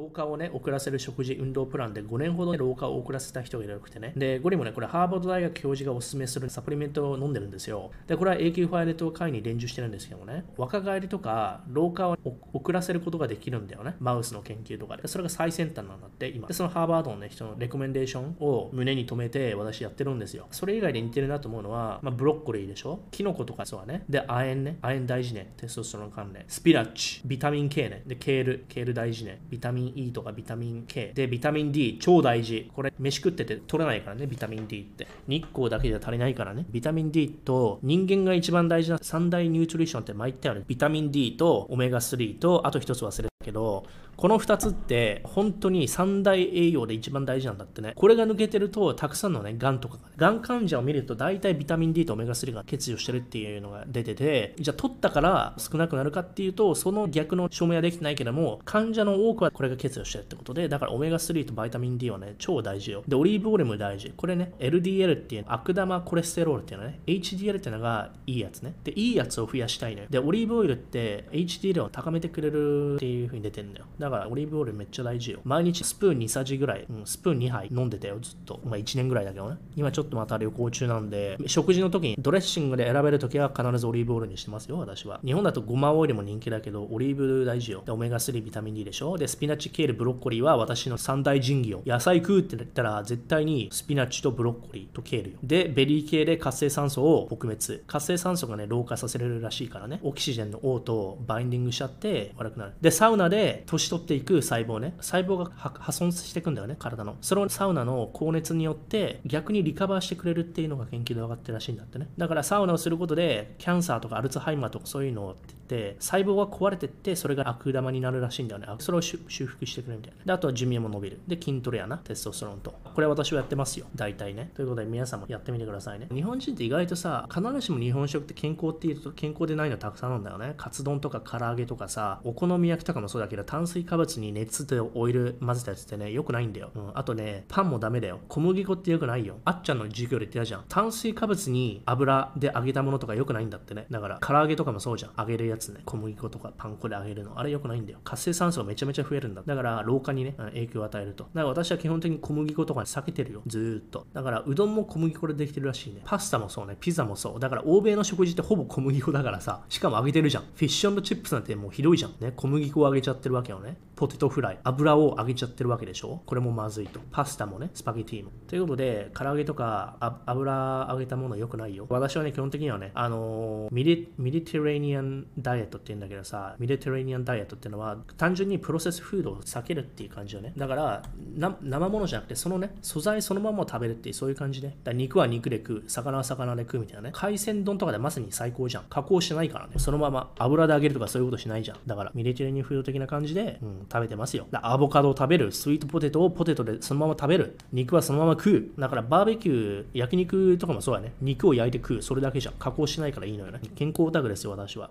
老化をね、遅らせる食事運動プランで5年ほど、ね、老化を遅らせた人がいるくてね。で、ゴリもね、これハーバード大学教授がおすすめするサプリメントを飲んでるんですよ。で、これは永久ファイレット会に伝授してるんですけどもね、若返りとか老化を遅らせることができるんだよね。マウスの研究とかで。それが最先端なんだって、今。で、そのハーバードのね、人のレコメンデーションを胸に留めて私やってるんですよ。それ以外で似てるなと思うのは、まあ、ブロッコリーでしょ？キノコとかそうはね。で、亜鉛ね。亜鉛大事ね。テストステロン関連。スピラッチ、ビタミン K ね。で、ケール、ケール大事ね。ビタミン E とかビタミン K。で、ビタミン D、超大事。これ、飯食ってて取れないからね、ビタミン D って。日光だけじゃ足りないからね。ビタミン D と人間が一番大事な三大ニュートリションって前言ったよね。ビタミン D とオメガ3と、あと一つ忘れたけど、この2つって本当に三大栄養で一番大事なんだってね。これが抜けてると、たくさんのね、がんとかが、ね、患者を見ると大体ビタミン D とオメガ3が欠如してるっていうのが出てて、じゃあ取ったから少なくなるかっていうと、その逆の証明はできてないけども、患者の多くはこれが欠如してるってことで、だからオメガ3とバイタミン D はね、超大事よ。で、オリーブオイルも大事。これね、LDL っていう悪玉コレステロールっていうのね、HDL っていうのがいいやつね。で、いいやつを増やしたいのよ。で、オリーブオイルって HDL を高めてくれるっていう風に出てるんだよ。だからオリーブオイルめっちゃ大事よ。毎日スプーン2さじぐらい、うん、スプーン2杯飲んでたよ、ずっと。まあ1年ぐらいだけどね。今ちょっとまた旅行中なんで、食事の時にドレッシングで選べる時は必ずオリーブオイルにしてますよ、私は。日本だとごまオイルも人気だけど、オリーブ大事よ。で、オメガ3ビタミン D でしょ。で、 spinach ケール、ブロッコリーは私の三大神器よ。野菜食うって言ったら絶対に spinach とブロッコリーとケールよ。で、ベリー系で活性酸素を撲滅。活性酸素がね、老化させれるらしいからね。オキシジェンの O とバインディングしちゃって悪くなる。で、サウナで年取っていく細胞ね。細胞が破損していくんだよね、体の。それをサウナの高熱によって逆にリカバーしてくれるっていうのが研究で分かってるらしいんだってね。だからサウナをすることで、 cancer とかアルツハイマーとかそういうのってって細胞が壊れてってそれが悪玉になるらしいんだよね。それを修復してくれるみたいな。であとは寿命も伸びる。で筋トレやな。テストステロンと。これ私はやってますよ。大体ね。ということで皆さんもやってみてくださいね。日本人って意外とさ必ずしも日本食って健康って言うと健康でないのたくさんなんだよね。カツ丼とか唐揚げとかさお好み焼きとかもそうだけど炭水化物に熱とオイル混ぜたやつってねよくないんだよ、うん、あとねパンもダメだよ。小麦粉ってよくないよ。あっちゃんの授業で言ってたじゃん。炭水化物に油で揚げたものとかよくないんだってね。だから唐揚げとかもそうじゃん。揚げるやつね小麦粉とかパン粉で揚げるの、あれ良くないんだよ。活性酸素がめちゃめちゃ増えるんだ。だから、老化にね、影響を与えると。だから私は基本的に小麦粉とか避けてるよ。ずーっと。だから、うどんも小麦粉でできてるらしいね。パスタもそうね、ピザもそう。だから、欧米の食事ってほぼ小麦粉だからさ、しかも揚げてるじゃん。フィッシュチップスなんてもうひどいじゃん。ね、小麦粉を揚げちゃってるわけよね。ポテトフライ。油を揚げちゃってるわけでしょこれもまずいと。パスタもね、スパゲティも。ということで、唐揚げとか油揚げたもの良くないよ。私はね、基本的にはね、あのー、ミリミリテレーニアンダダイエットって言うんだけどさ、ミリテレニアンダイエットっていうのは単純にプロセスフードを避けるっていう感じよね。だから生ものじゃなくてそのね、素材そのまま食べるっていうそういう感じで。だ肉は肉で食う、魚は魚で食うみたいなね。海鮮丼とかでまさに最高じゃん。加工しないからね。そのまま油で揚げるとかそういうことしないじゃん。だからミリテレニアンフード的な感じで、うん、食べてますよ。アボカドを食べる、スイートポテトをポテトでそのまま食べる、肉はそのまま食う。だからバーベキュー、焼肉とかもそうやね。肉を焼いて食う、それだけじゃん。加工しないからいいのよね。健康オタクですよ、私は。